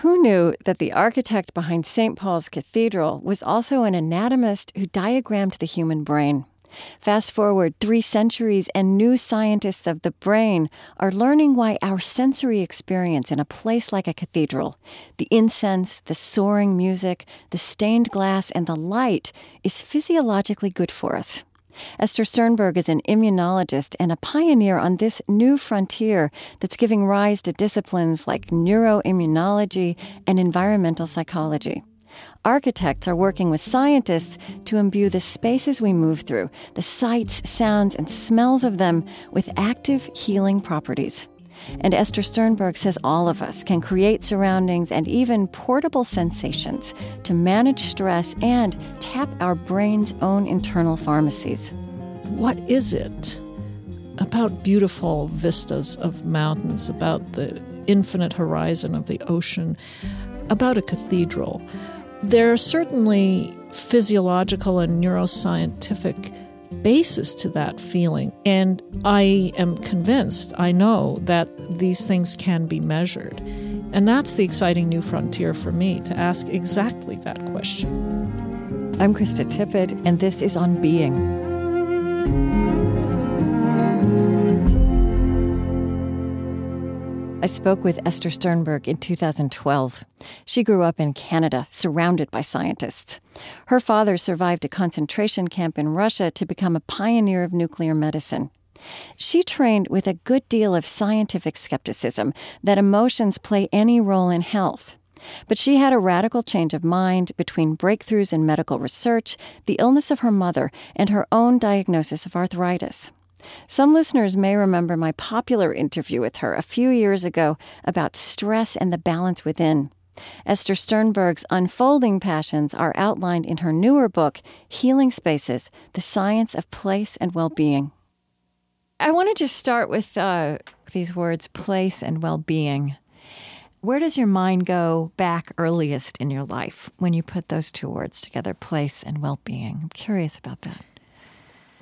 Who knew that the architect behind St. Paul's Cathedral was also an anatomist who diagrammed the human brain? Fast forward three centuries, and new scientists of the brain are learning why our sensory experience in a place like a cathedral, the incense, the soaring music, the stained glass, and the light, is physiologically good for us. Esther Sternberg is an immunologist and a pioneer on this new frontier that's giving rise to disciplines like neuroimmunology and environmental psychology. Architects are working with scientists to imbue the spaces we move through, the sights, sounds, and smells of them, with active healing properties. And Esther Sternberg says all of us can create surroundings and even portable sensations to manage stress and tap our brain's own internal pharmacies. What is it about beautiful vistas of mountains, about the infinite horizon of the ocean, about a cathedral? There are certainly physiological and neuroscientific basis to that feeling. And I am convinced, I know that these things can be measured. And that's the exciting new frontier for me to ask exactly that question. I'm Krista Tippett, and this is On Being. I spoke with Esther Sternberg in 2012. She grew up in Canada, surrounded by scientists. Her father survived a concentration camp in Russia to become a pioneer of nuclear medicine. She trained with a good deal of scientific skepticism that emotions play any role in health. But she had a radical change of mind between breakthroughs in medical research, the illness of her mother, and her own diagnosis of arthritis. Some listeners may remember my popular interview with her a few years ago about stress and the balance within. Esther Sternberg's unfolding passions are outlined in her newer book, Healing Spaces The Science of Place and Well Being. I want to just start with uh, these words, place and well being. Where does your mind go back earliest in your life when you put those two words together, place and well being? I'm curious about that.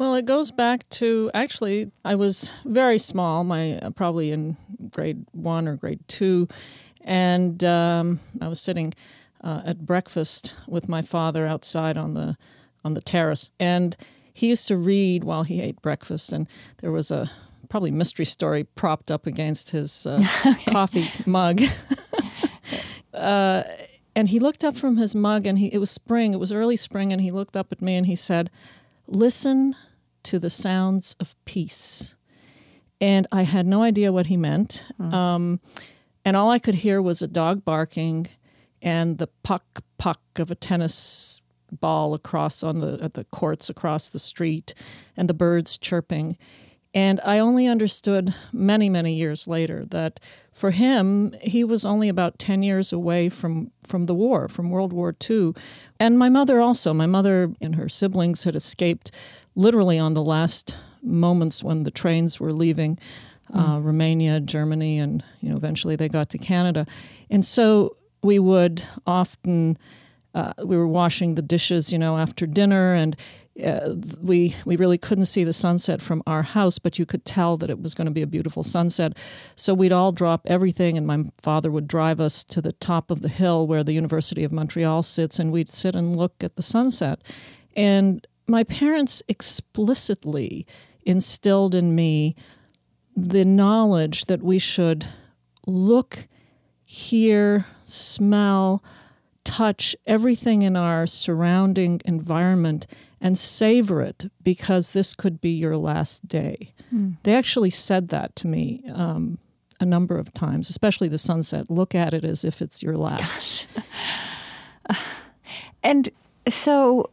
Well, it goes back to actually, I was very small, my uh, probably in grade one or grade two, and um, I was sitting uh, at breakfast with my father outside on the on the terrace, and he used to read while he ate breakfast, and there was a probably mystery story propped up against his uh, okay. coffee mug. uh, and he looked up from his mug, and he, it was spring. It was early spring, and he looked up at me and he said, "Listen to the sounds of peace. And I had no idea what he meant. Mm. Um, and all I could hear was a dog barking and the puck puck of a tennis ball across on the at the courts across the street and the birds chirping. And I only understood many, many years later that for him, he was only about 10 years away from, from the war, from World War II. And my mother also. My mother and her siblings had escaped literally on the last moments when the trains were leaving uh, mm. Romania, Germany, and you know eventually they got to Canada, and so we would often uh, we were washing the dishes, you know, after dinner, and uh, we we really couldn't see the sunset from our house, but you could tell that it was going to be a beautiful sunset. So we'd all drop everything, and my father would drive us to the top of the hill where the University of Montreal sits, and we'd sit and look at the sunset. And my parents explicitly instilled in me the knowledge that we should look, hear, smell, touch everything in our surrounding environment and savor it because this could be your last day. Mm. They actually said that to me um, a number of times, especially the sunset. Look at it as if it's your last. and so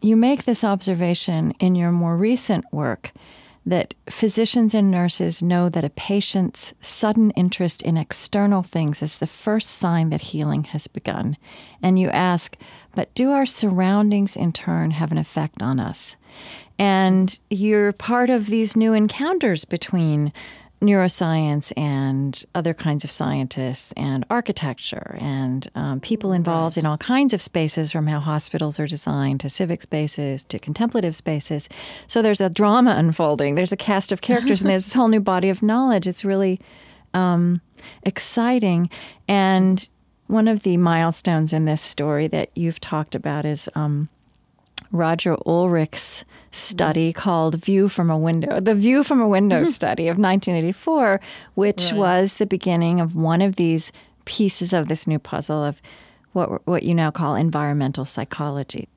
you make this observation in your more recent work that physicians and nurses know that a patient's sudden interest in external things is the first sign that healing has begun. And you ask, but do our surroundings in turn have an effect on us? And you're part of these new encounters between neuroscience and other kinds of scientists and architecture and um, people involved right. in all kinds of spaces from how hospitals are designed to civic spaces to contemplative spaces. So there's a drama unfolding. There's a cast of characters and there's this whole new body of knowledge. It's really um, exciting. And one of the milestones in this story that you've talked about is um, Roger Ulrich's study mm-hmm. called View from a Window, the View from a Window mm-hmm. study of 1984, which right. was the beginning of one of these pieces of this new puzzle of what, what you now call environmental psychology.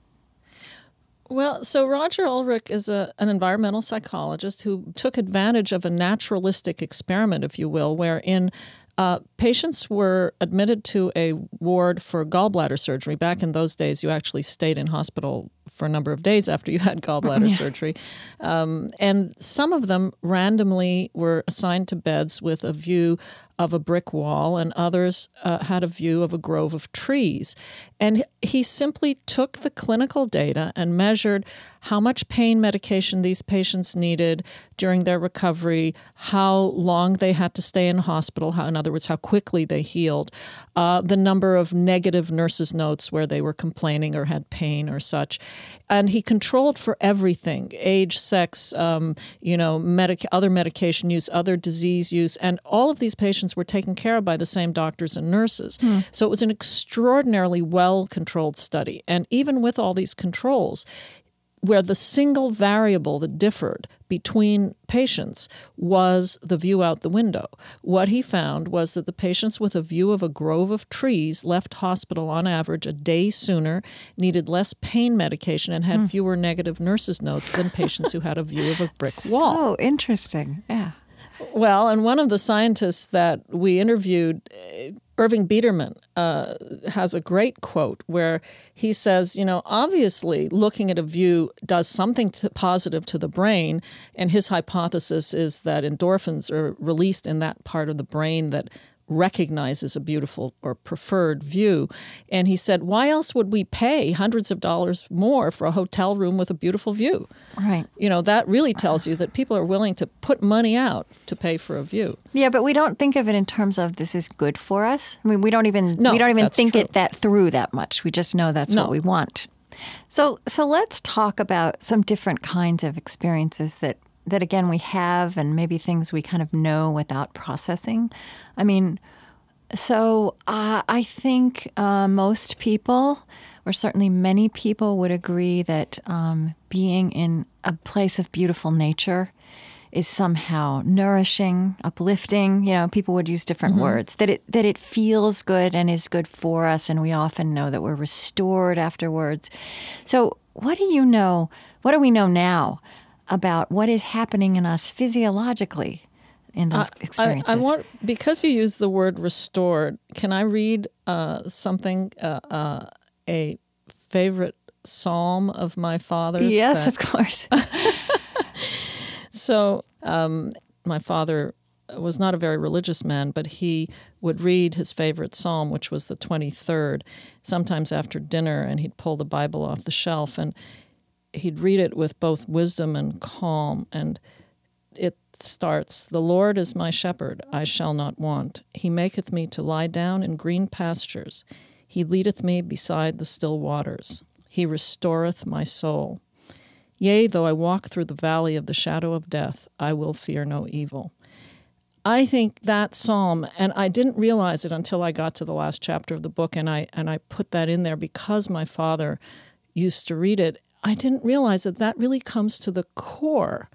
Well, so Roger Ulrich is a, an environmental psychologist who took advantage of a naturalistic experiment, if you will, wherein uh, patients were admitted to a ward for gallbladder surgery. Back in those days, you actually stayed in hospital for a number of days after you had gallbladder yeah. surgery. Um, and some of them randomly were assigned to beds with a view of a brick wall, and others uh, had a view of a grove of trees. And he simply took the clinical data and measured how much pain medication these patients needed during their recovery, how long they had to stay in hospital, how, in other words, how quickly they healed, uh, the number of negative nurses' notes where they were complaining or had pain or such. And he controlled for everything age, sex, um, you know, medic- other medication use, other disease use. And all of these patients were taken care of by the same doctors and nurses. Hmm. So it was an extraordinarily well controlled study. And even with all these controls, where the single variable that differed between patients was the view out the window. What he found was that the patients with a view of a grove of trees left hospital on average a day sooner, needed less pain medication, and had hmm. fewer negative nurses' notes than patients who had a view of a brick wall. Oh, interesting. Yeah. Well, and one of the scientists that we interviewed Irving Biederman uh, has a great quote where he says, you know, obviously looking at a view does something to, positive to the brain. And his hypothesis is that endorphins are released in that part of the brain that recognizes a beautiful or preferred view. And he said, why else would we pay hundreds of dollars more for a hotel room with a beautiful view? Right. You know, that really tells you that people are willing to put money out to pay for a view. Yeah, but we don't think of it in terms of this is good for us. I mean, we don't even no, we don't even think true. it that through that much. We just know that's no. what we want. So so let's talk about some different kinds of experiences that that again we have and maybe things we kind of know without processing. I mean, so uh, I think uh, most people, or certainly many people, would agree that um, being in a place of beautiful nature is somehow nourishing, uplifting. You know, people would use different mm-hmm. words. That it that it feels good and is good for us, and we often know that we're restored afterwards. So, what do you know? What do we know now about what is happening in us physiologically in those experiences. I, I, want because you use the word restored. Can I read uh, something? Uh, uh, a favorite psalm of my father's. Yes, that, of course. so um, my father was not a very religious man, but he would read his favorite psalm, which was the 23rd, sometimes after dinner, and he'd pull the Bible off the shelf and he'd read it with both wisdom and calm. And it starts The Lord is my shepherd, I shall not want. He maketh me to lie down in green pastures. He leadeth me beside the still waters. He restoreth my soul. Yea, though I walk through the valley of the shadow of death, I will fear no evil. I think that psalm, and I didn't realize it until I got to the last chapter of the book, and I and I put that in there because my father used to read it. I didn't realize that that really comes to the core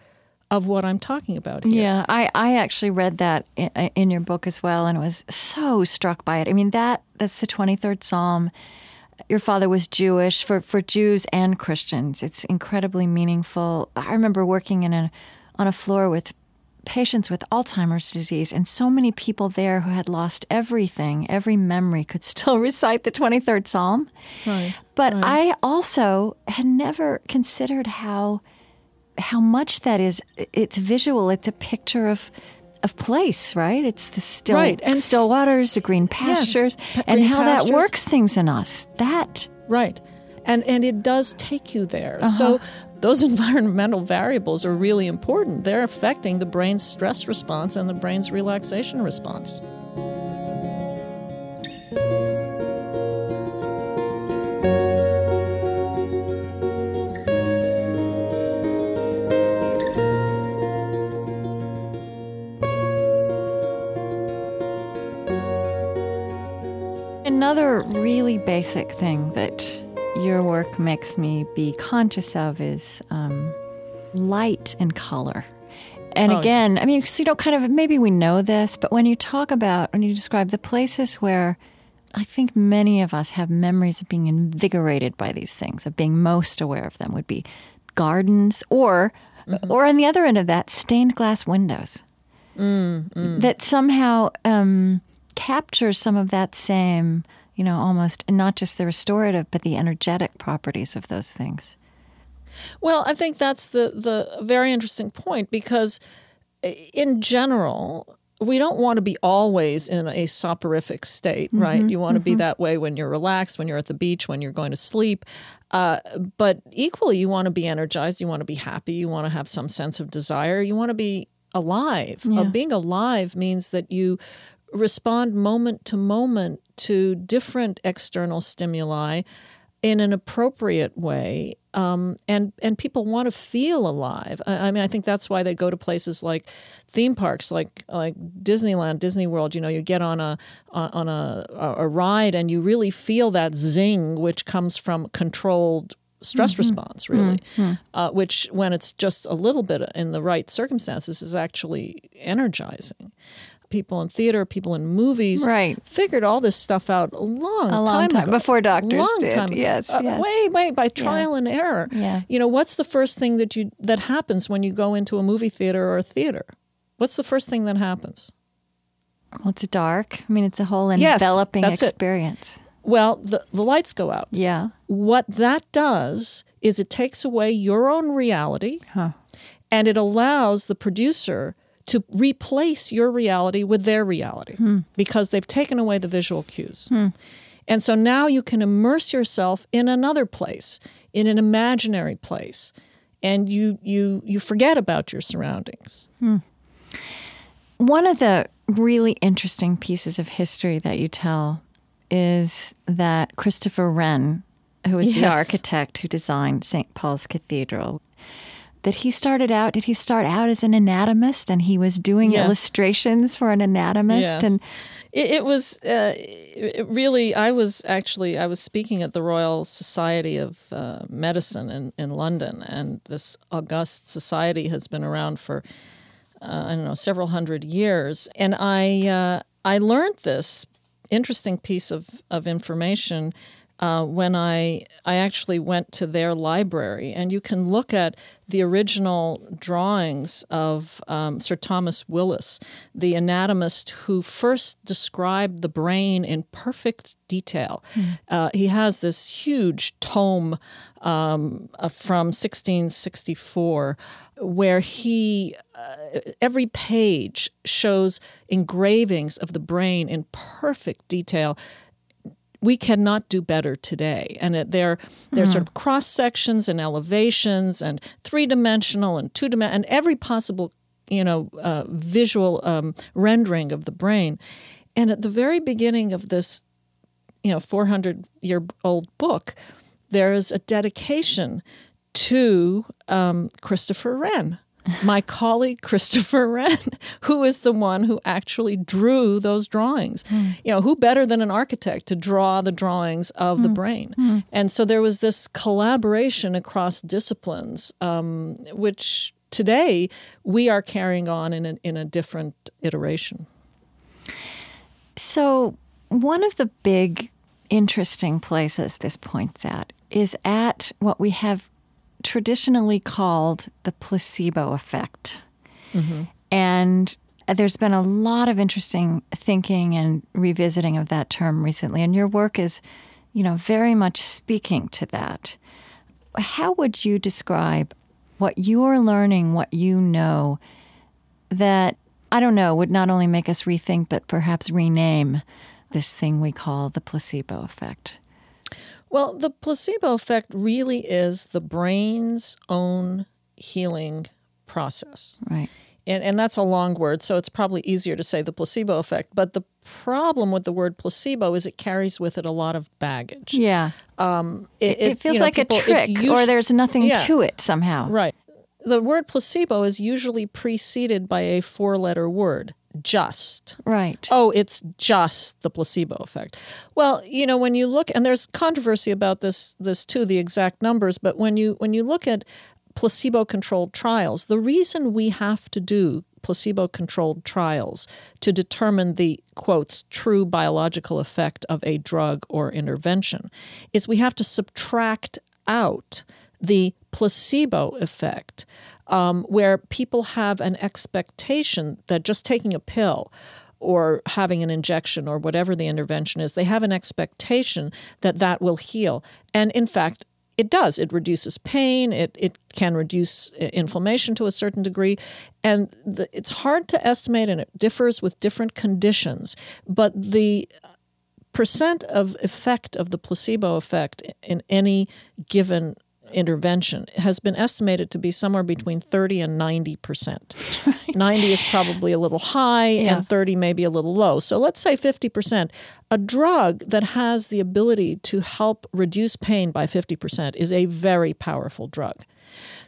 of what I'm talking about here. Yeah, I, I actually read that in, your book as well and was so struck by it. I mean, that that's the 23rd Psalm. Your father was Jewish for, for Jews and Christians. It's incredibly meaningful. I remember working in a on a floor with patients with Alzheimer's disease, and so many people there who had lost everything, every memory, could still recite the 23rd Psalm. Right. But right. I also had never considered how how much that is. It's visual. It's a picture of of place, right? It's the still right. and still waters, the green pastures, yes, and how pastures. that works things in us. That right, and and it does take you there. Uh-huh. So those environmental variables are really important. They're affecting the brain's stress response and the brain's relaxation response. Another really basic thing that your work makes me be conscious of is um, light and color. And Oh, again, I mean, so, you know, kind of maybe we know this, but when you talk about, when you describe the places where I think many of us have memories of being invigorated by these things, of being most aware of them, would be gardens or, or on the other end of that, stained glass windows. That somehow um, captures some of that same, you know, almost not just the restorative, but the energetic properties of those things. Well, I think that's the the very interesting point because in general, we don't want to be always in a soporific state, right? You want to be that way when you're relaxed, when you're at the beach, when you're going to sleep. Uh, but equally, you want to be energized. You want to be happy. You want to have some sense of desire. You want to be alive. Uh, being alive means that you respond moment to moment to different external stimuli in an appropriate way um, and and people want to feel alive. I, I mean, I think that's why they go to places like theme parks, like like Disneyland, Disney World. You know, you get on a on a a ride and you really feel that zing, which comes from controlled stress response, really, uh, which when it's just a little bit in the right circumstances is actually energizing. People in theater, people in movies, Right. figured all this stuff out a long, A long time ago. before doctors long did. Time ago. Yes, Uh, yes. Way, way by trial and error. Yeah. You know, what's the first thing that you that happens when you go into a movie theater or a theater? What's the first thing that happens? Well, it's dark. I mean, it's a whole Yes, enveloping it. experience. Well, the, the lights go out. Yeah. What that does is it takes away your own reality and it allows the producer to replace your reality with their reality hmm. because they've taken away the visual cues. Hmm. And so now you can immerse yourself in another place, in an imaginary place, and you you you forget about your surroundings. Hmm. One of the really interesting pieces of history that you tell is that Christopher Wren, who was the architect who designed St. Paul's Cathedral, that he started out, did he start out as an anatomist and he was doing Yes. illustrations for an anatomist? Yes. And It, it was uh, it really. I was actually I was speaking at the Royal Society of uh, Medicine in, in London, and this august society has been around for uh, I don't know several hundred years. And I uh, I learned this interesting piece of of information. Uh, when I I actually went to their library, and you can look at the original drawings of um, Sir Thomas Willis, the anatomist who first described the brain in perfect detail. Uh, he has this huge tome um, uh, from 1664 where he uh, every page shows engravings of the brain in perfect detail we cannot do better today. And it, they're they're sort of cross sections and elevations and three dimensional and two dimensional and every possible you know uh, visual um, rendering of the brain. And at the very beginning of this, you know, 400 year old book, there is a dedication to um, Christopher Wren. My colleague Christopher Wren, who is the one who actually drew those drawings. Hmm. You know, who better than an architect to draw the drawings of the hmm. brain? Hmm. And so there was this collaboration across disciplines, um, which today we are carrying on in a, in a different iteration. So, one of the big interesting places this points at is at what we have traditionally called the placebo effect. Mm-hmm. And there's been a lot of interesting thinking and revisiting of that term recently, and your work is, you know, very much speaking to that. How would you describe what you're learning, what you know, that I don't know would not only make us rethink, but perhaps rename this thing we call the placebo effect? Well, the placebo effect really is the brain's own healing process. Right. And, and that's a long word, so it's probably easier to say the placebo effect. But the problem with the word placebo is it carries with it a lot of baggage. Yeah. Um, it, It, feels you know, like people- a trick, or there's nothing Yeah. to it somehow. Right. The word placebo is usually preceded by a four letter word just. Right. Oh, it's just the placebo effect. Well, you know, when you look and there's controversy about this this too, the exact numbers, but when you when you look at placebo controlled trials, the reason we have to do placebo controlled trials to determine the quotes true biological effect of a drug or intervention is we have to subtract out the placebo effect um, where people have an expectation that just taking a pill or having an injection or whatever the intervention is, they have an expectation that that will heal. And in fact, it does. It reduces pain. It, it can reduce uh, inflammation to a certain degree. And the, it's hard to estimate, and it differs with different conditions. But the percent of effect of the placebo effect in any given intervention has been estimated to be somewhere between 30 and 90 percent. Right. 90 is probably a little high, yeah. and 30 maybe a little low. So let's say 50 percent. A drug that has the ability to help reduce pain by 50 percent is a very powerful drug.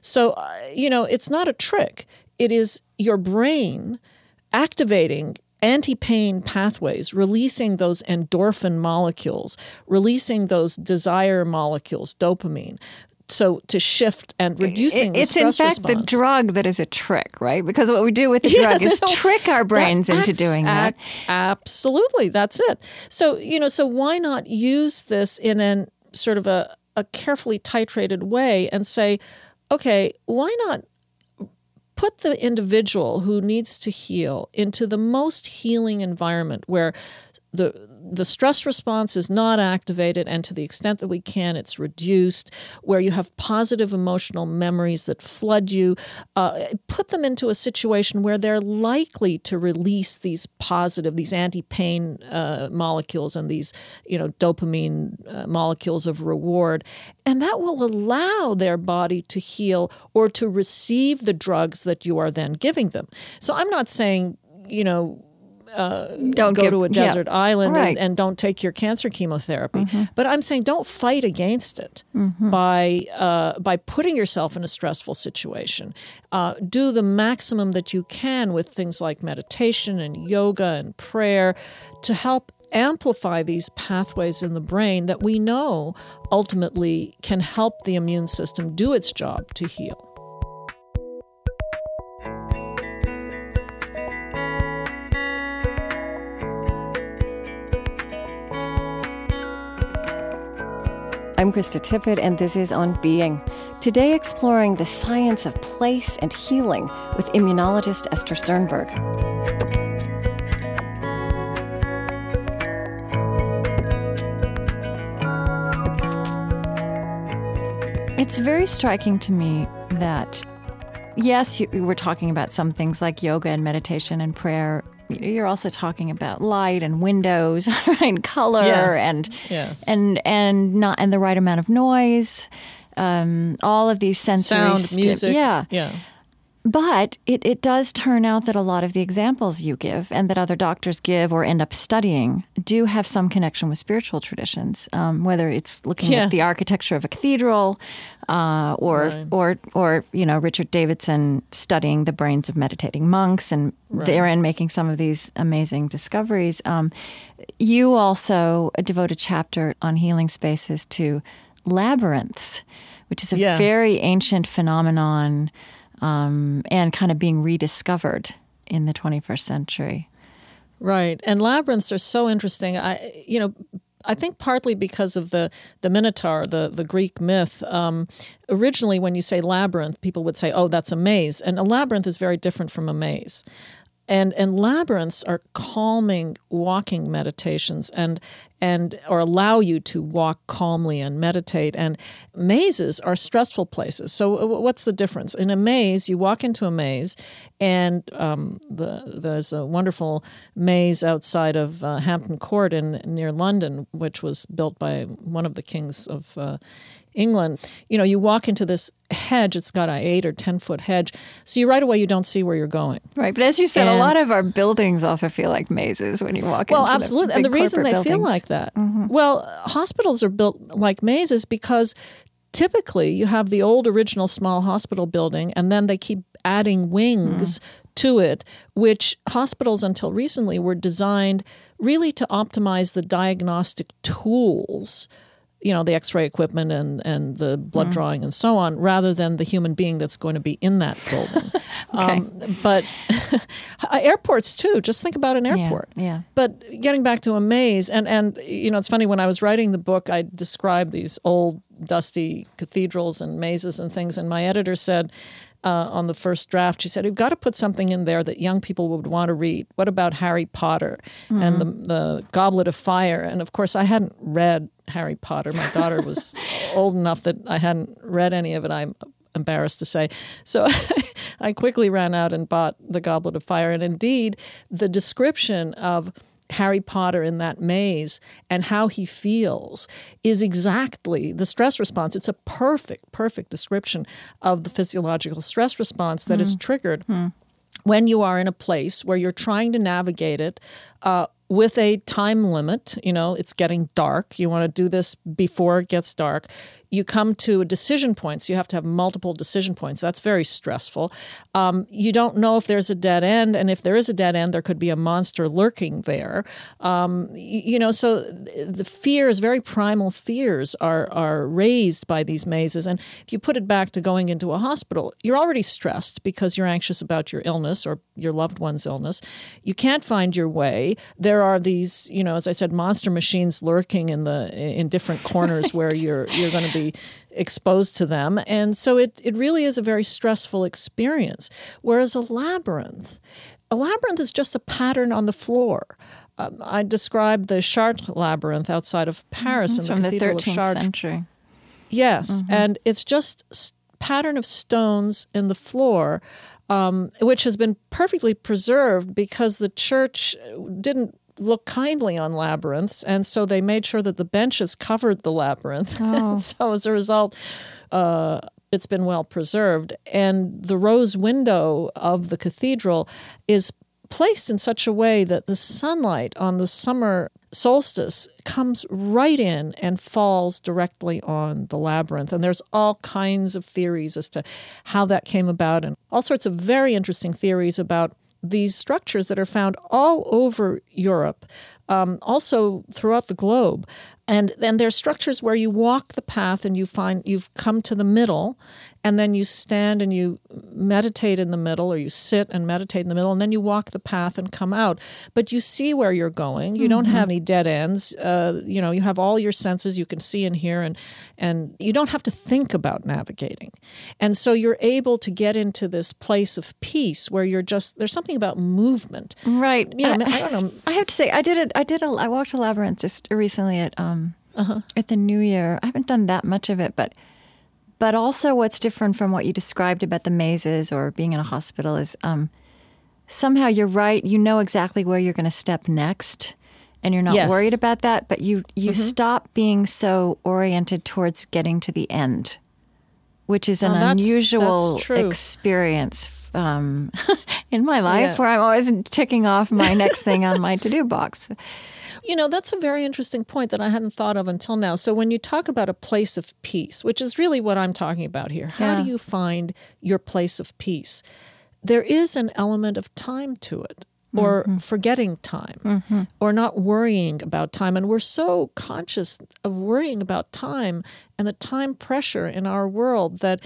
So, uh, you know, it's not a trick, it is your brain activating anti pain pathways, releasing those endorphin molecules, releasing those desire molecules, dopamine, so to shift and reducing stress. it's in fact response. the drug that is a trick right because what we do with the drug yes, is trick our brains into doing that absolutely that's it so you know so why not use this in an sort of a, a carefully titrated way and say okay why not put the individual who needs to heal into the most healing environment where the the stress response is not activated, and to the extent that we can, it's reduced. Where you have positive emotional memories that flood you, uh, put them into a situation where they're likely to release these positive, these anti-pain uh, molecules and these, you know, dopamine uh, molecules of reward, and that will allow their body to heal or to receive the drugs that you are then giving them. So I'm not saying, you know uh, don't go give, to a desert yeah, island right. and, and, don't take your cancer chemotherapy. Mm-hmm. But I'm saying don't fight against it mm-hmm. by uh, by putting yourself in a stressful situation. Uh, do the maximum that you can with things like meditation and yoga and prayer to help amplify these pathways in the brain that we know ultimately can help the immune system do its job to heal. I'm Krista Tippett, and this is On Being. Today, exploring the science of place and healing with immunologist Esther Sternberg. It's very striking to me that, yes, you, we're talking about some things like yoga and meditation and prayer you're also talking about light and windows and color yes. and yes. and and not and the right amount of noise um, all of these sensory sound music yeah yeah but it, it does turn out that a lot of the examples you give and that other doctors give or end up studying do have some connection with spiritual traditions, um, whether it's looking yes. at the architecture of a cathedral uh, or, right. or, or, you know, Richard Davidson studying the brains of meditating monks and right. therein making some of these amazing discoveries. Um, you also devote a chapter on healing spaces to labyrinths, which is a yes. very ancient phenomenon um, and kind of being rediscovered in the 21st century. Right. And labyrinths are so interesting. I, you know, I think partly because of the the Minotaur, the the Greek myth. Um, originally, when you say labyrinth, people would say, "Oh, that's a maze," and a labyrinth is very different from a maze and and labyrinths are calming walking meditations and and or allow you to walk calmly and meditate. And mazes are stressful places. So what's the difference? In a maze you walk into a maze and um, the, there's a wonderful maze outside of uh, hampton court in near london which was built by one of the kings of uh, England, you know, you walk into this hedge, it's got an eight or 10 foot hedge. So you right away, you don't see where you're going. Right. But as you said, and, a lot of our buildings also feel like mazes when you walk well, absolutely. The and the reason they buildings. feel like that, mm-hmm. well, hospitals are built like mazes because typically you have the old original small hospital building and then they keep adding wings mm to it, which hospitals until recently were designed really to optimize the diagnostic tools you know the x-ray equipment and, and the blood mm. drawing and so on rather than the human being that's going to be in that building okay. um, but airports too just think about an airport yeah, yeah, but getting back to a maze and and you know it's funny when i was writing the book i described these old dusty cathedrals and mazes and things and my editor said uh, on the first draft, she said, We've got to put something in there that young people would want to read. What about Harry Potter mm-hmm. and the, the Goblet of Fire? And of course, I hadn't read Harry Potter. My daughter was old enough that I hadn't read any of it. I'm embarrassed to say. So I quickly ran out and bought The Goblet of Fire. And indeed, the description of Harry Potter in that maze and how he feels is exactly the stress response. It's a perfect, perfect description of the physiological stress response that mm. is triggered mm. when you are in a place where you're trying to navigate it. Uh, with a time limit, you know, it's getting dark. You want to do this before it gets dark you come to a decision points. You have to have multiple decision points. That's very stressful. Um, you don't know if there's a dead end, and if there is a dead end, there could be a monster lurking there. Um, you, you, know, so the fears, very primal fears, are are raised by these mazes. And if you put it back to going into a hospital, you're already stressed because you're anxious about your illness or your loved one's illness. You can't find your way. There are these, you know, as I said, monster machines lurking in the in different corners where you're you're going to be exposed to them. And so it, it really is a very stressful experience. Whereas a labyrinth, a labyrinth is just a pattern on the floor. Um, I described the Chartres labyrinth outside of Paris That's in the Cathedral the 13th of Chartres. Century. Yes, mm-hmm. and it's just a pattern of stones in the floor, um, which has been perfectly preserved because the church didn't look kindly on labyrinths, and so they made sure that the benches covered the labyrinth. Oh. so as a result, uh, it's been well preserved. And the rose window of the cathedral is placed in such a way that the sunlight on the summer solstice comes right in and falls directly on the labyrinth. And there's all kinds of theories as to how that came about, and all sorts of very interesting theories about these structures that are found all over Europe, um, also throughout the globe. And then there's structures where you walk the path and you find you've come to the middle, and then you stand and you meditate in the middle, or you sit and meditate in the middle, and then you walk the path and come out. But you see where you're going. You mm-hmm. don't have any dead ends. Uh, you know, you have all your senses. You can see and hear, and and you don't have to think about navigating. And so you're able to get into this place of peace where you're just there's something about movement, right? You know, I, I don't know. I have to say, I did it. I did a. I walked a labyrinth just recently at um uh-huh. at the New Year. I haven't done that much of it, but but also what's different from what you described about the mazes or being in a hospital is um, somehow you're right. You know exactly where you're going to step next, and you're not yes. worried about that. But you you mm-hmm. stop being so oriented towards getting to the end, which is an oh, that's, unusual that's experience um, in my life, yeah. where I'm always ticking off my next thing on my to do box. You know, that's a very interesting point that I hadn't thought of until now. So, when you talk about a place of peace, which is really what I'm talking about here, how yeah. do you find your place of peace? There is an element of time to it or mm-hmm. forgetting time mm-hmm. or not worrying about time. And we're so conscious of worrying about time and the time pressure in our world that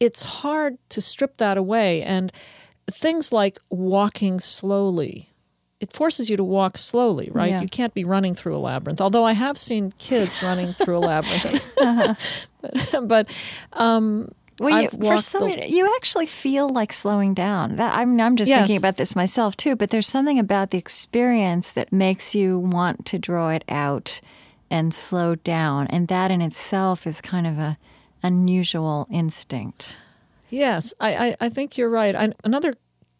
it's hard to strip that away. And things like walking slowly it forces you to walk slowly, right? Yeah. You can't be running through a labyrinth. Although I have seen kids running through a labyrinth, uh-huh. but, but um, well, you, for some, the, you actually feel like slowing down. That, I'm, I'm just yes. thinking about this myself too. But there's something about the experience that makes you want to draw it out and slow down, and that in itself is kind of a unusual instinct. Yes, I, I, I think you're right. I, another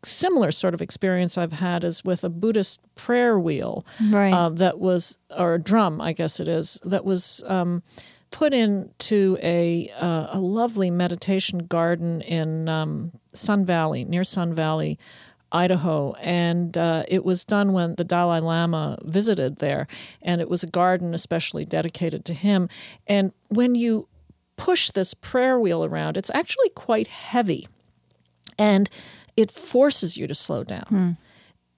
similar sort of experience I've had is with a Buddhist prayer wheel right. uh, that was, or a drum, I guess it is, that was um, put into a uh, a lovely meditation garden in um, Sun Valley, near Sun Valley. Idaho, and uh, it was done when the Dalai Lama visited there, and it was a garden especially dedicated to him. And when you push this prayer wheel around, it's actually quite heavy. And it forces you to slow down. Hmm.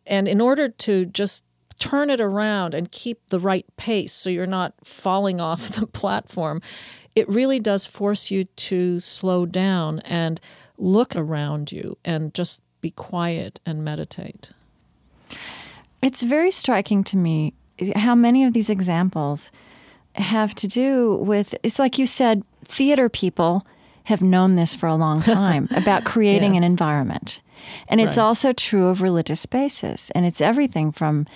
And in order to just turn it around and keep the right pace so you're not falling off the platform, it really does force you to slow down and look around you and just be quiet and meditate. It's very striking to me how many of these examples have to do with it's like you said, theater people have known this for a long time about creating yes. an environment. And it's right. also true of religious spaces. And it's everything from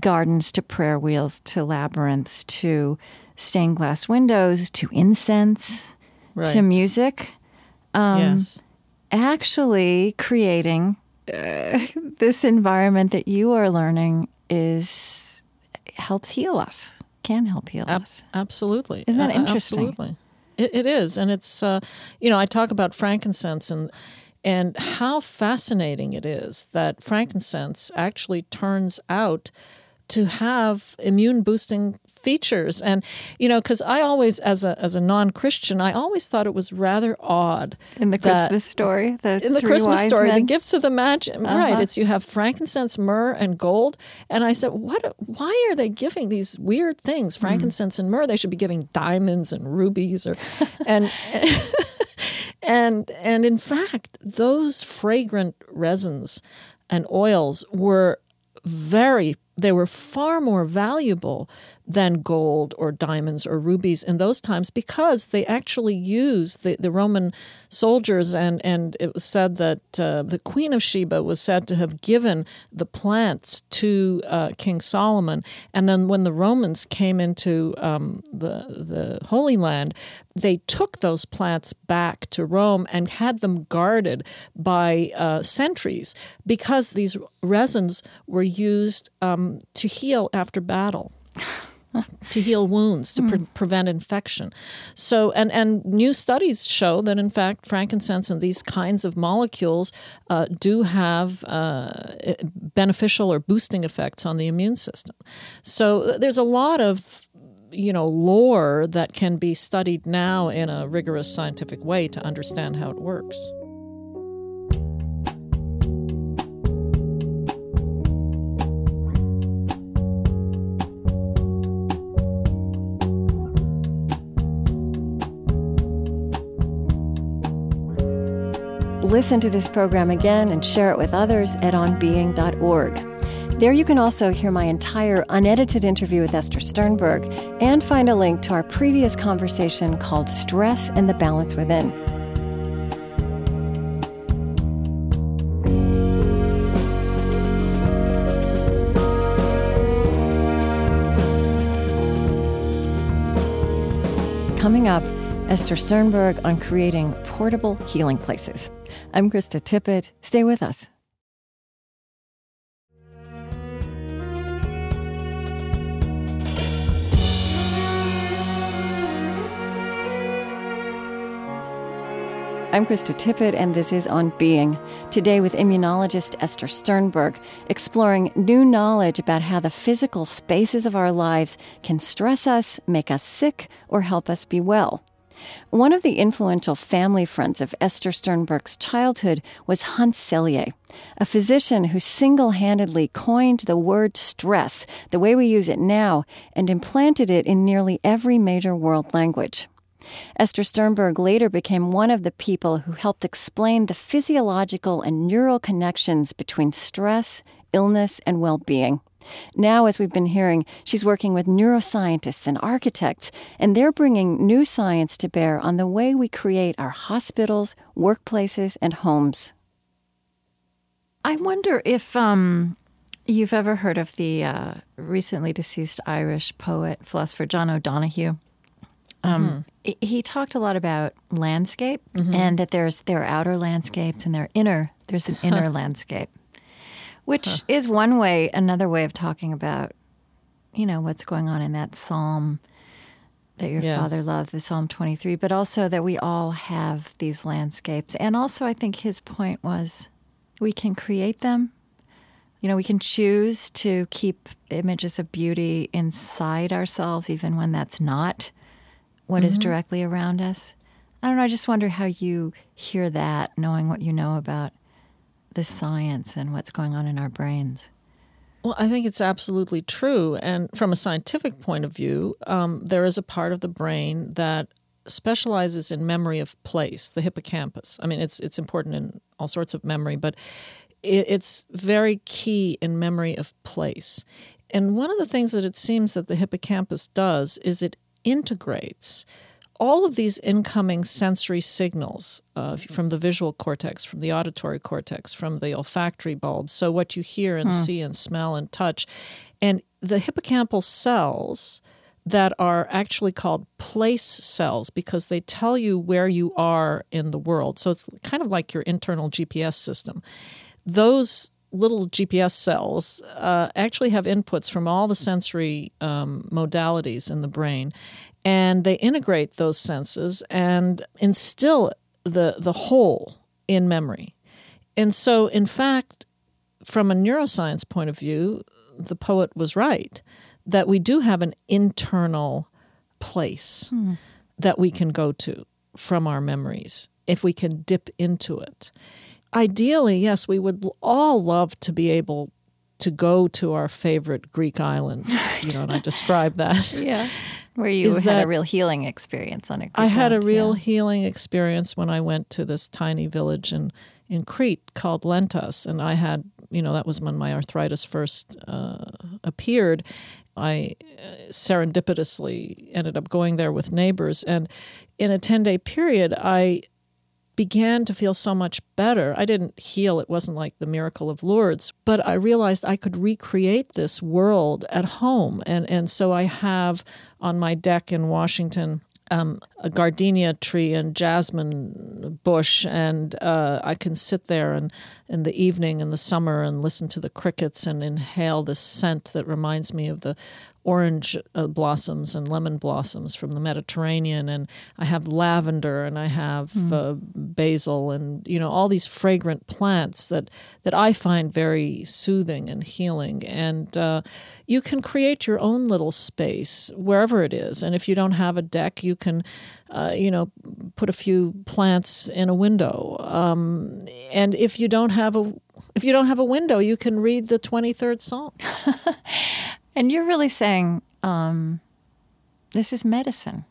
gardens to prayer wheels to labyrinths to stained glass windows to incense right. to music. Um, yes. Actually, creating uh, this environment that you are learning is helps heal us. Can help heal Ab- us. Absolutely. Isn't that interesting? Absolutely. It, it is, and it's uh, you know I talk about frankincense and and how fascinating it is that frankincense actually turns out to have immune boosting features and you know because i always as a as a non-christian i always thought it was rather odd in the christmas story the in the christmas story men. the gifts of the magi uh-huh. right it's you have frankincense myrrh and gold and i said what why are they giving these weird things hmm. frankincense mm. and myrrh they should be giving diamonds and rubies or and and and in fact those fragrant resins and oils were very they were far more valuable than gold or diamonds or rubies in those times because they actually used the, the Roman soldiers, and, and it was said that uh, the Queen of Sheba was said to have given the plants to uh, King Solomon. And then when the Romans came into um, the, the Holy Land, they took those plants back to Rome and had them guarded by uh, sentries because these resins were used um, to heal after battle. to heal wounds, to pre- prevent infection. So, and, and new studies show that, in fact, frankincense and these kinds of molecules uh, do have uh, beneficial or boosting effects on the immune system. So, uh, there's a lot of you know lore that can be studied now in a rigorous scientific way to understand how it works. Listen to this program again and share it with others at onbeing.org. There you can also hear my entire unedited interview with Esther Sternberg and find a link to our previous conversation called Stress and the Balance Within. Coming up, Esther Sternberg on creating portable healing places. I'm Krista Tippett. Stay with us. I'm Krista Tippett, and this is On Being. Today, with immunologist Esther Sternberg, exploring new knowledge about how the physical spaces of our lives can stress us, make us sick, or help us be well. One of the influential family friends of Esther Sternberg's childhood was Hans Selye, a physician who single handedly coined the word stress the way we use it now and implanted it in nearly every major world language. Esther Sternberg later became one of the people who helped explain the physiological and neural connections between stress, illness, and well being. Now, as we've been hearing, she's working with neuroscientists and architects, and they're bringing new science to bear on the way we create our hospitals, workplaces, and homes. I wonder if um, you've ever heard of the uh, recently deceased Irish poet, philosopher John O'Donohue. Um, mm-hmm. He talked a lot about landscape mm-hmm. and that there's there are outer landscapes and there are inner there's an inner landscape which huh. is one way, another way of talking about, you know, what's going on in that psalm that your yes. father loved, the Psalm 23, but also that we all have these landscapes. And also, I think his point was we can create them. You know, we can choose to keep images of beauty inside ourselves, even when that's not what mm-hmm. is directly around us. I don't know. I just wonder how you hear that, knowing what you know about the science and what's going on in our brains. Well, I think it's absolutely true. And from a scientific point of view, um, there is a part of the brain that specializes in memory of place, the hippocampus. I mean, it's it's important in all sorts of memory, but it, it's very key in memory of place. And one of the things that it seems that the hippocampus does is it integrates all of these incoming sensory signals uh, from the visual cortex, from the auditory cortex, from the olfactory bulbs, so what you hear and hmm. see and smell and touch, and the hippocampal cells that are actually called place cells because they tell you where you are in the world. So it's kind of like your internal GPS system. Those little GPS cells uh, actually have inputs from all the sensory um, modalities in the brain and they integrate those senses and instill the the whole in memory. And so in fact from a neuroscience point of view, the poet was right that we do have an internal place hmm. that we can go to from our memories if we can dip into it. Ideally, yes, we would all love to be able to go to our favorite Greek island. You know, and I described that. yeah. Where you had a real healing experience on it. I had a real yeah. healing experience when I went to this tiny village in, in Crete called Lentas. And I had, you know, that was when my arthritis first uh, appeared. I uh, serendipitously ended up going there with neighbors. And in a 10 day period, I began to feel so much better. I didn't heal, it wasn't like the miracle of Lourdes, but I realized I could recreate this world at home. And, and so I have on my deck in Washington um, a gardenia tree and jasmine bush, and uh, I can sit there and in the evening in the summer and listen to the crickets and inhale this scent that reminds me of the orange uh, blossoms and lemon blossoms from the Mediterranean, and I have lavender and I have mm. uh, basil and you know all these fragrant plants that that I find very soothing and healing. And uh, you can create your own little space wherever it is. And if you don't have a deck, you can. Uh, you know, put a few plants in a window. Um, and if you don't have a if you don't have a window, you can read the twenty third Psalm. And you're really saying um, this is medicine.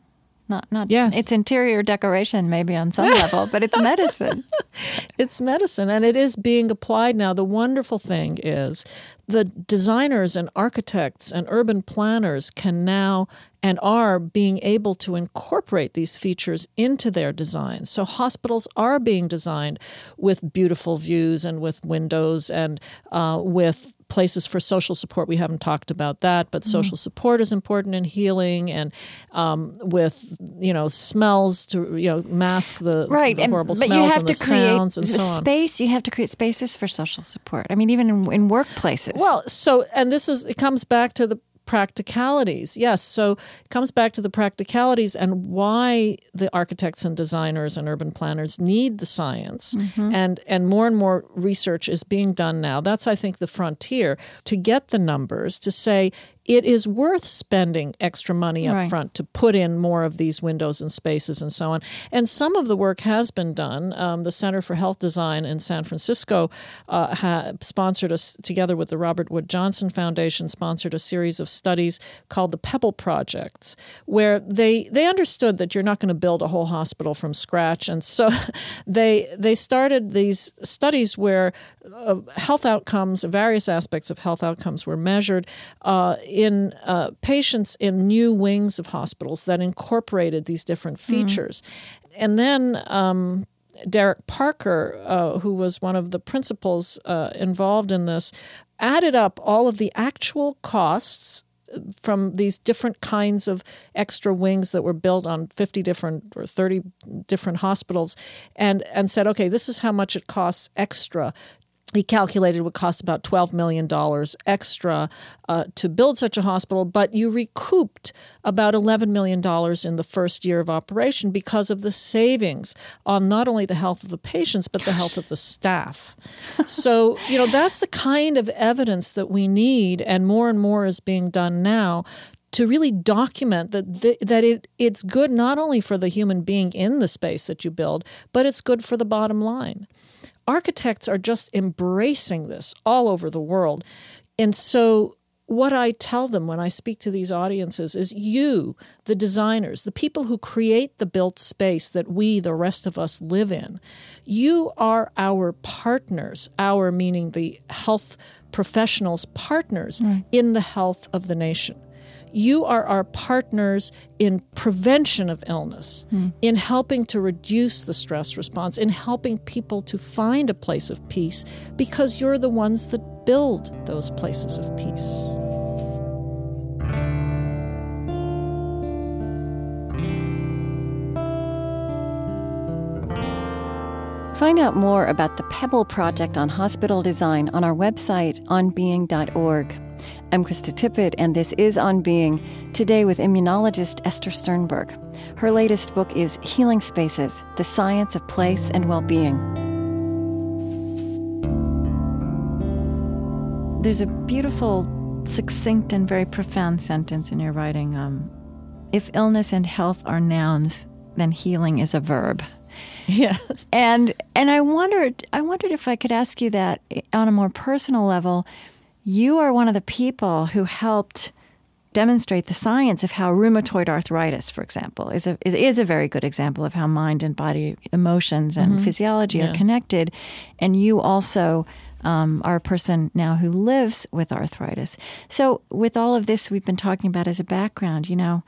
Not not yes. it's interior decoration maybe on some level, but it's medicine. it's medicine and it is being applied now. The wonderful thing is the designers and architects and urban planners can now and are being able to incorporate these features into their designs. So hospitals are being designed with beautiful views and with windows and uh, with places for social support. We haven't talked about that, but mm-hmm. social support is important in healing and um, with you know smells to you know mask the, right. the horrible and, but smells you have and to the create sounds and so on. Space. You have to create spaces for social support. I mean, even in, in workplaces. Well, so and this is it comes back to the practicalities. Yes, so it comes back to the practicalities and why the architects and designers and urban planners need the science. Mm-hmm. And and more and more research is being done now. That's I think the frontier to get the numbers to say it is worth spending extra money up right. front to put in more of these windows and spaces and so on. And some of the work has been done. Um, the Center for Health Design in San Francisco uh, ha- sponsored us together with the Robert Wood Johnson Foundation sponsored a series of studies called the Pebble Projects, where they they understood that you're not going to build a whole hospital from scratch, and so they they started these studies where uh, health outcomes, various aspects of health outcomes, were measured. Uh, in uh, patients in new wings of hospitals that incorporated these different mm-hmm. features. Mm. And then um, Derek Parker, uh, who was one of the principals uh, involved in this, added up all of the actual costs from these different kinds of extra wings that were built on 50 different or 30 different hospitals and and said okay this is how much it costs extra he calculated it would cost about $12 million extra uh, to build such a hospital, but you recouped about $11 million in the first year of operation because of the savings on not only the health of the patients, but the health of the staff. so, you know, that's the kind of evidence that we need, and more and more is being done now to really document that the, that it it's good not only for the human being in the space that you build, but it's good for the bottom line architects are just embracing this all over the world. And so what I tell them when I speak to these audiences is you, the designers, the people who create the built space that we, the rest of us, live in, you are our partners, our meaning the health professionals' partners mm. in the health of the nation. You are our partners in prevention of illness, mm. in helping to reduce the stress response, in helping people to find a place of peace, because you're the ones that build those places of peace. Find out more about the Pebble Project on hospital design on our website, onbeing.org. I'm Krista Tippett, and this is On Being, today with immunologist Esther Sternberg. Her latest book is Healing Spaces The Science of Place and Well-Being. There's a beautiful, succinct, and very profound sentence in your writing. Um, if illness and health are nouns, then healing is a verb. Yeah. And and I wondered I wondered if I could ask you that on a more personal level. You are one of the people who helped demonstrate the science of how rheumatoid arthritis, for example, is a is, is a very good example of how mind and body emotions and mm-hmm. physiology yes. are connected. And you also um, are a person now who lives with arthritis. So, with all of this we've been talking about as a background, you know,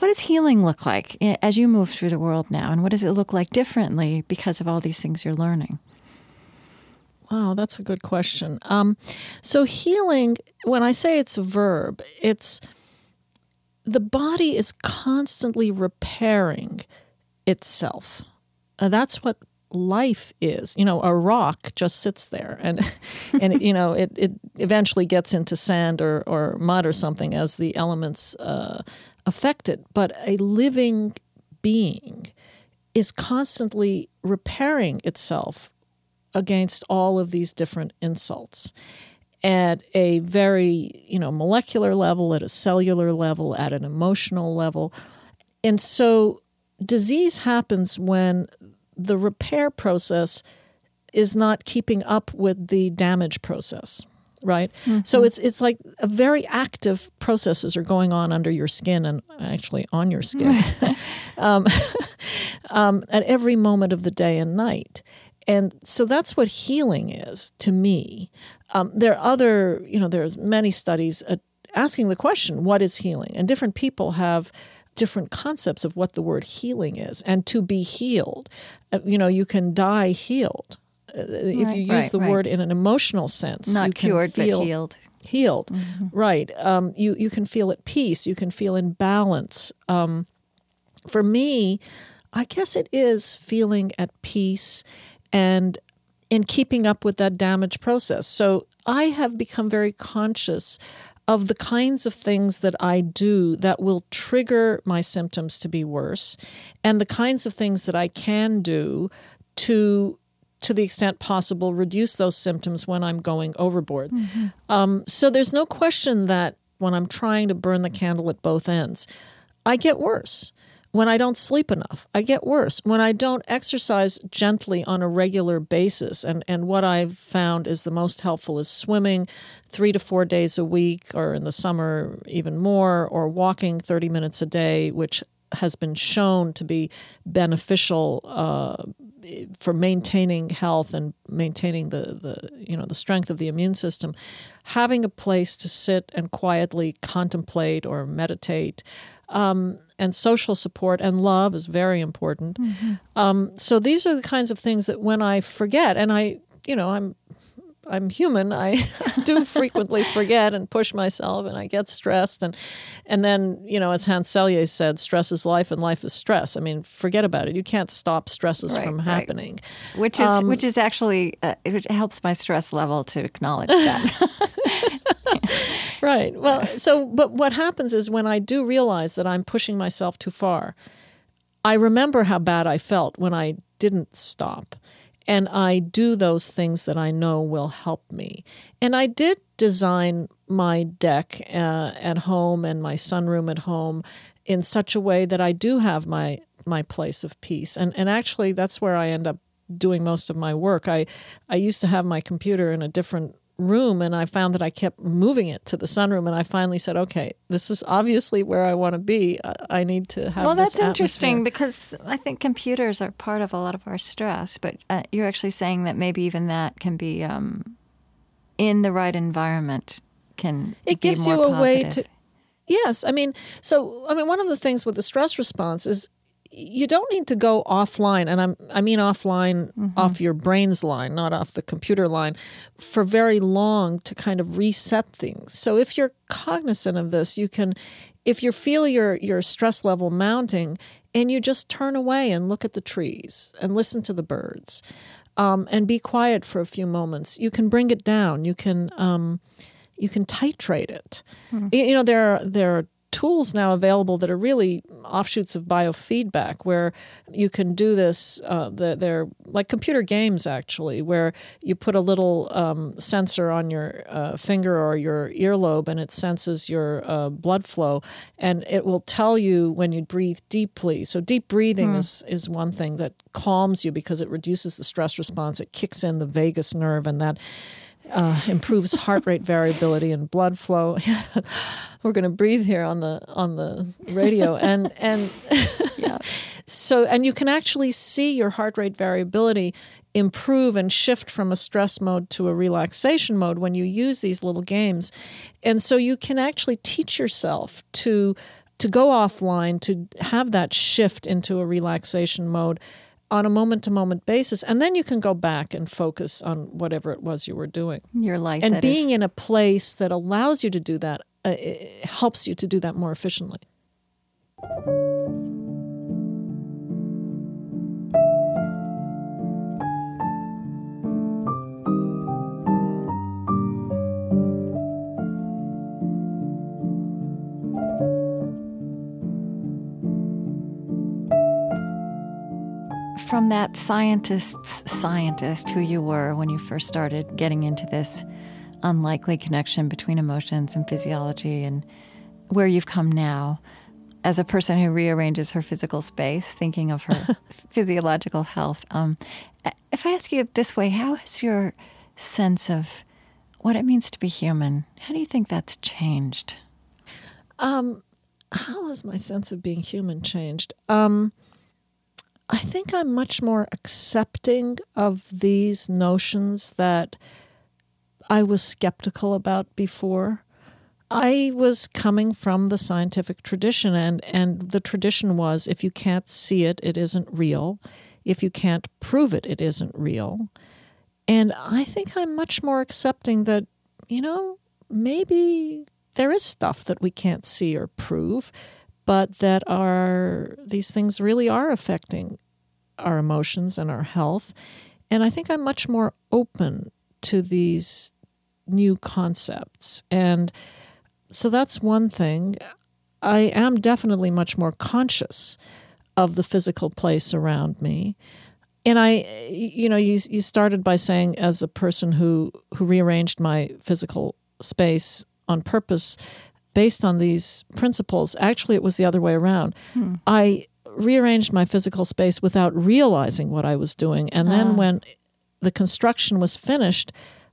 what does healing look like as you move through the world now? And what does it look like differently because of all these things you're learning? Wow, that's a good question. Um, so, healing, when I say it's a verb, it's the body is constantly repairing itself. Uh, that's what life is. You know, a rock just sits there and and you know, it, it eventually gets into sand or, or mud or something as the elements uh, affect it. But a living being is constantly repairing itself against all of these different insults at a very, you know, molecular level, at a cellular level, at an emotional level. And so disease happens when the repair process is not keeping up with the damage process right mm-hmm. so it's it's like a very active processes are going on under your skin and actually on your skin um, um, at every moment of the day and night and so that's what healing is to me um, there are other you know there's many studies uh, asking the question what is healing and different people have different concepts of what the word healing is and to be healed. Uh, you know, you can die healed. Uh, if you use right, the right. word in an emotional sense, not you can cured feel, but healed. Healed, mm-hmm. right? Um, you you can feel at peace. You can feel in balance. Um, for me, I guess it is feeling at peace and in keeping up with that damage process. So I have become very conscious of the kinds of things that I do that will trigger my symptoms to be worse, and the kinds of things that I can do to to the extent possible, reduce those symptoms when I'm going overboard. Mm-hmm. Um, so there's no question that when I'm trying to burn the candle at both ends, I get worse. When I don't sleep enough, I get worse. When I don't exercise gently on a regular basis, and, and what I've found is the most helpful is swimming three to four days a week, or in the summer, even more, or walking 30 minutes a day, which has been shown to be beneficial uh, for maintaining health and maintaining the, the you know the strength of the immune system. Having a place to sit and quietly contemplate or meditate um, and social support and love is very important. Mm-hmm. Um, so these are the kinds of things that when I forget, and I, you know, I'm I'm human. I do frequently forget and push myself, and I get stressed. And and then you know, as Hans Selye said, stress is life, and life is stress. I mean, forget about it. You can't stop stresses right, from happening. Right. Which is um, which is actually uh, it helps my stress level to acknowledge that. right. Well, so but what happens is when I do realize that I'm pushing myself too far, I remember how bad I felt when I didn't stop. And I do those things that I know will help me. And I did design my deck uh, at home and my sunroom at home in such a way that I do have my my place of peace. And and actually that's where I end up doing most of my work. I I used to have my computer in a different room and I found that I kept moving it to the sunroom and I finally said, okay, this is obviously where I want to be. I, need to have Well, that's atmosphere. interesting because I think computers are part of a lot of our stress, but uh, you're actually saying that maybe even that can be um, in the right environment can it gives you a positive. way to Yes, I mean, so I mean, one of the things with the stress response is you don't need to go offline, and I'm, I mean offline, mm-hmm. off your brain's line, not off the computer line, for very long to kind of reset things. So if you're cognizant of this, you can, if you feel your your stress level mounting, and you just turn away and look at the trees and listen to the birds, um, and be quiet for a few moments. You can bring it down. You can. Um, you can titrate it. Mm-hmm. You know there are there are tools now available that are really offshoots of biofeedback where you can do this uh, they're like computer games actually where you put a little um, sensor on your uh, finger or your earlobe and it senses your uh, blood flow. And it will tell you when you breathe deeply. So deep breathing mm. is, is one thing that calms you because it reduces the stress response. It kicks in the vagus nerve and that uh, improves heart rate variability and blood flow. We're going to breathe here on the on the radio, and and yeah. so and you can actually see your heart rate variability improve and shift from a stress mode to a relaxation mode when you use these little games, and so you can actually teach yourself to to go offline to have that shift into a relaxation mode on a moment to moment basis. And then you can go back and focus on whatever it was you were doing. Your life. And being is. in a place that allows you to do that uh, helps you to do that more efficiently. From that scientist's scientist who you were when you first started getting into this unlikely connection between emotions and physiology and where you've come now as a person who rearranges her physical space, thinking of her physiological health. Um, if I ask you this way, how has your sense of what it means to be human, how do you think that's changed? Um, how has my sense of being human changed? Um, I think I'm much more accepting of these notions that I was skeptical about before. I was coming from the scientific tradition, and, and the tradition was if you can't see it, it isn't real. If you can't prove it, it isn't real. And I think I'm much more accepting that, you know, maybe there is stuff that we can't see or prove but that are these things really are affecting our emotions and our health. And I think I'm much more open to these new concepts. And so that's one thing. I am definitely much more conscious of the physical place around me. And I, you know, you, you started by saying, as a person who, who rearranged my physical space on purpose, based on these principles. Actually, it was the other way around. Hmm. I rearranged my physical space without realizing what I was doing. And then uh. when the construction was finished,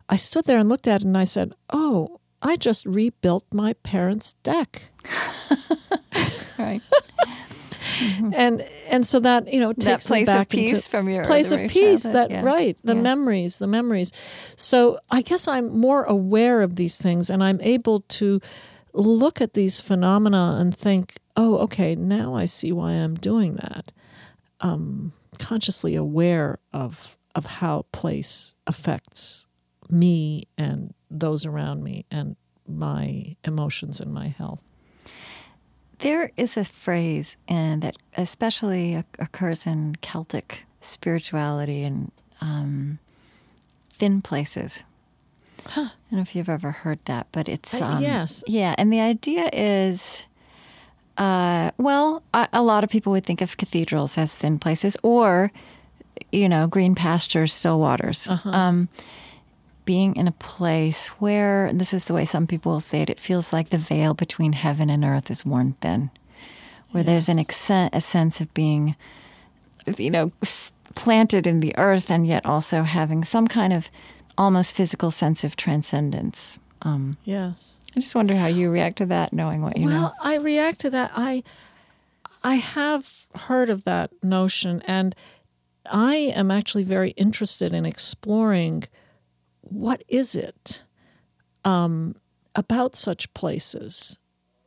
I stood there and looked at it and I said, Oh, I just rebuilt my parents' deck. right. Mm-hmm. And and so that you know takes that place me back of peace into from your place of peace. That yeah. right, the yeah. memories, the memories. So I guess I'm more aware of these things, and I'm able to look at these phenomena and think, oh, okay, now I see why I'm doing that. Um, consciously aware of of how place affects me and those around me and my emotions and my health. There is a phrase and that especially occurs in Celtic spirituality and um, thin places Huh. I don't know if you've ever heard that, but it's um, uh, yes, yeah. And the idea is, uh, well, a, a, lot of people would think of cathedrals as thin places, or you know, green pastures, still waters. Uh-huh. Um, being in a place where, and this is the way some people will say it, it feels like the veil between heaven and earth is worn thin, where yes. there's an accent, a sense of being, you know, planted in the earth and yet also having some kind of almost physical sense of transcendence. Um, yes. I just wonder how you react to that, knowing what you well, know. Well, I react to that. I I have heard of that notion, and I am actually very interested in exploring what is it um, about such places,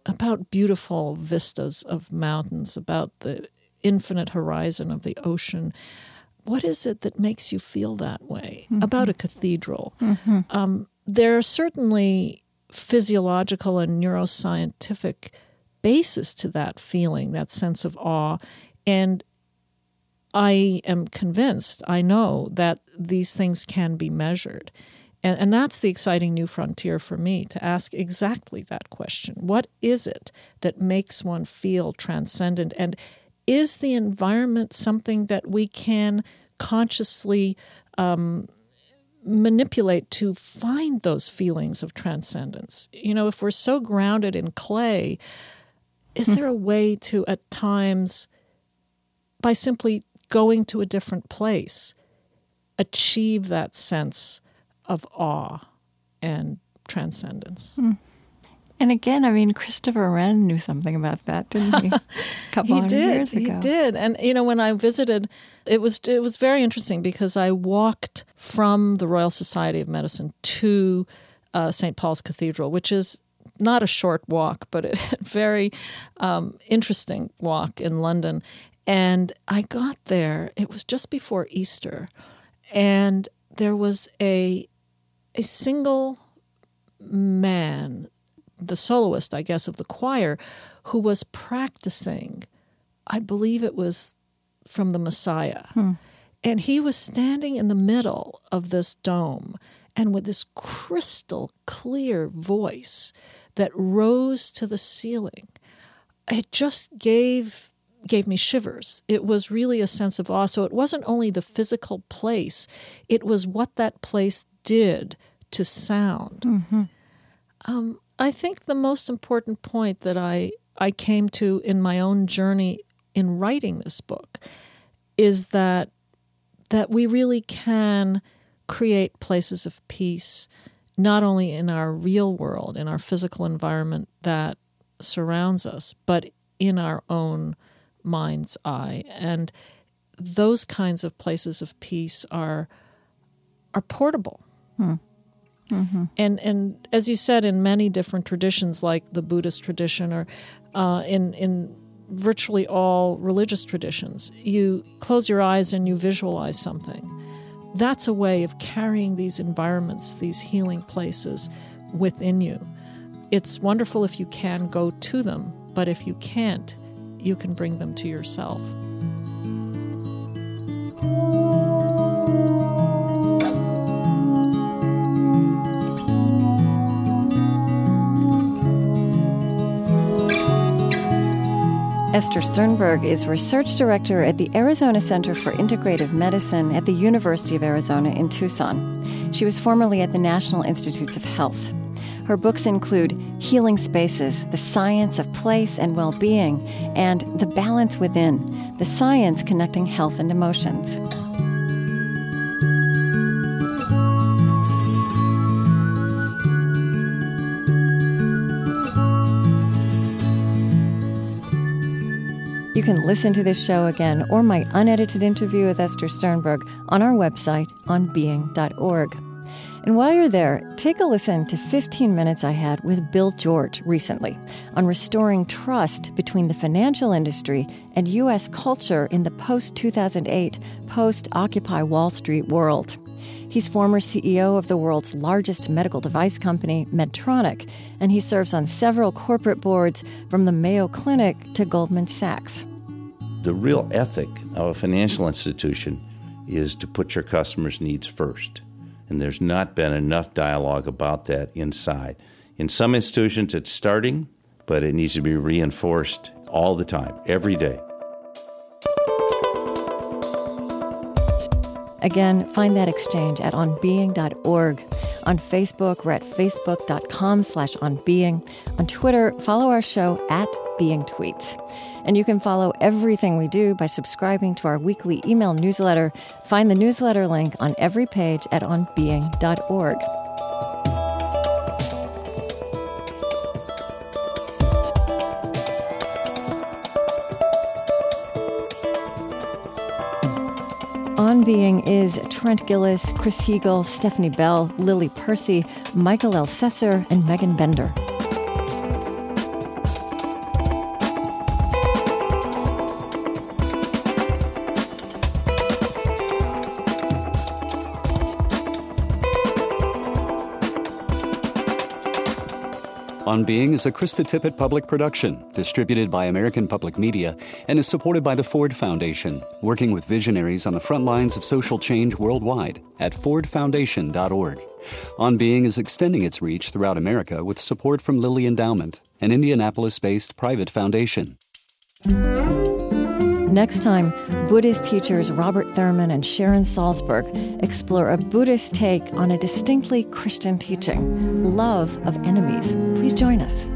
about beautiful vistas of mountains, about the infinite horizon of the ocean. What is it that makes you feel that way mm-hmm. about a cathedral? Mm-hmm. Um, there are certainly physiological and neuroscientific basis to that feeling, that sense of awe. And I am convinced, I know that these things can be measured. And, and that's the exciting new frontier for me to ask exactly that question. What is it that makes one feel transcendent? And is the environment something that we can consciously um, manipulate to find those feelings of transcendence? You know, if we're so grounded in clay, is there a way to, at times, by simply going to a different place, achieve that sense of awe and transcendence? Hmm. And again, I mean, Christopher Wren knew something about that, didn't he? A couple he did. years ago. He did. And you know, when I visited, it was it was very interesting because I walked from the Royal Society of Medicine to uh, St. Paul's Cathedral, which is not a short walk, but a very um, interesting walk in London. And I got there. It was just before Easter, and there was a a single man the soloist, I guess, of the choir, who was practicing, I believe it was from the Messiah. Hmm. And he was standing in the middle of this dome and with this crystal clear voice that rose to the ceiling. It just gave gave me shivers. It was really a sense of awe. So it wasn't only the physical place, it was what that place did to sound. Mm-hmm. Um, I think the most important point that I, I came to in my own journey in writing this book is that that we really can create places of peace not only in our real world, in our physical environment that surrounds us, but in our own mind's eye. And those kinds of places of peace are are portable. Hmm. Mm-hmm. And and as you said, in many different traditions, like the Buddhist tradition, or uh, in in virtually all religious traditions, you close your eyes and you visualize something. That's a way of carrying these environments, these healing places, within you. It's wonderful if you can go to them, but if you can't, you can bring them to yourself. Esther Sternberg is research director at the Arizona Center for Integrative Medicine at the University of Arizona in Tucson. She was formerly at the National Institutes of Health. Her books include Healing Spaces, The Science of Place and Well-Being, and The Balance Within, The Science Connecting Health and Emotions. Can listen to this show again or my unedited interview with Esther Sternberg on our website onbeing.org. And while you're there, take a listen to 15 minutes I had with Bill George recently on restoring trust between the financial industry and U.S. culture in the post 2008, post Occupy Wall Street world. He's former CEO of the world's largest medical device company, Medtronic, and he serves on several corporate boards from the Mayo Clinic to Goldman Sachs. The real ethic of a financial institution is to put your customers' needs first. And there's not been enough dialogue about that inside. In some institutions, it's starting, but it needs to be reinforced all the time, every day. Again, find that exchange at onbeing.org. On Facebook, we're at facebook.com slash onbeing. On Twitter, follow our show at Being Tweets. And you can follow everything we do by subscribing to our weekly email newsletter. Find the newsletter link on every page at onbeing.org. On Being is Trent Gilliss, Chris Heagle, Stephanie Bell, Lily Percy, Mikel Ellcessor, and Megan Bender. On Being is a Krista Tippett public production, distributed by American Public Media, and is supported by the Ford Foundation, working with visionaries on the front lines of social change worldwide at fordfoundation.org. On Being is extending its reach throughout America with support from Lilly Endowment, an Indianapolis based private foundation. Next time, Buddhist teachers Robert Thurman and Sharon Salzberg explore a Buddhist take on a distinctly Christian teaching love of enemies. Please join us.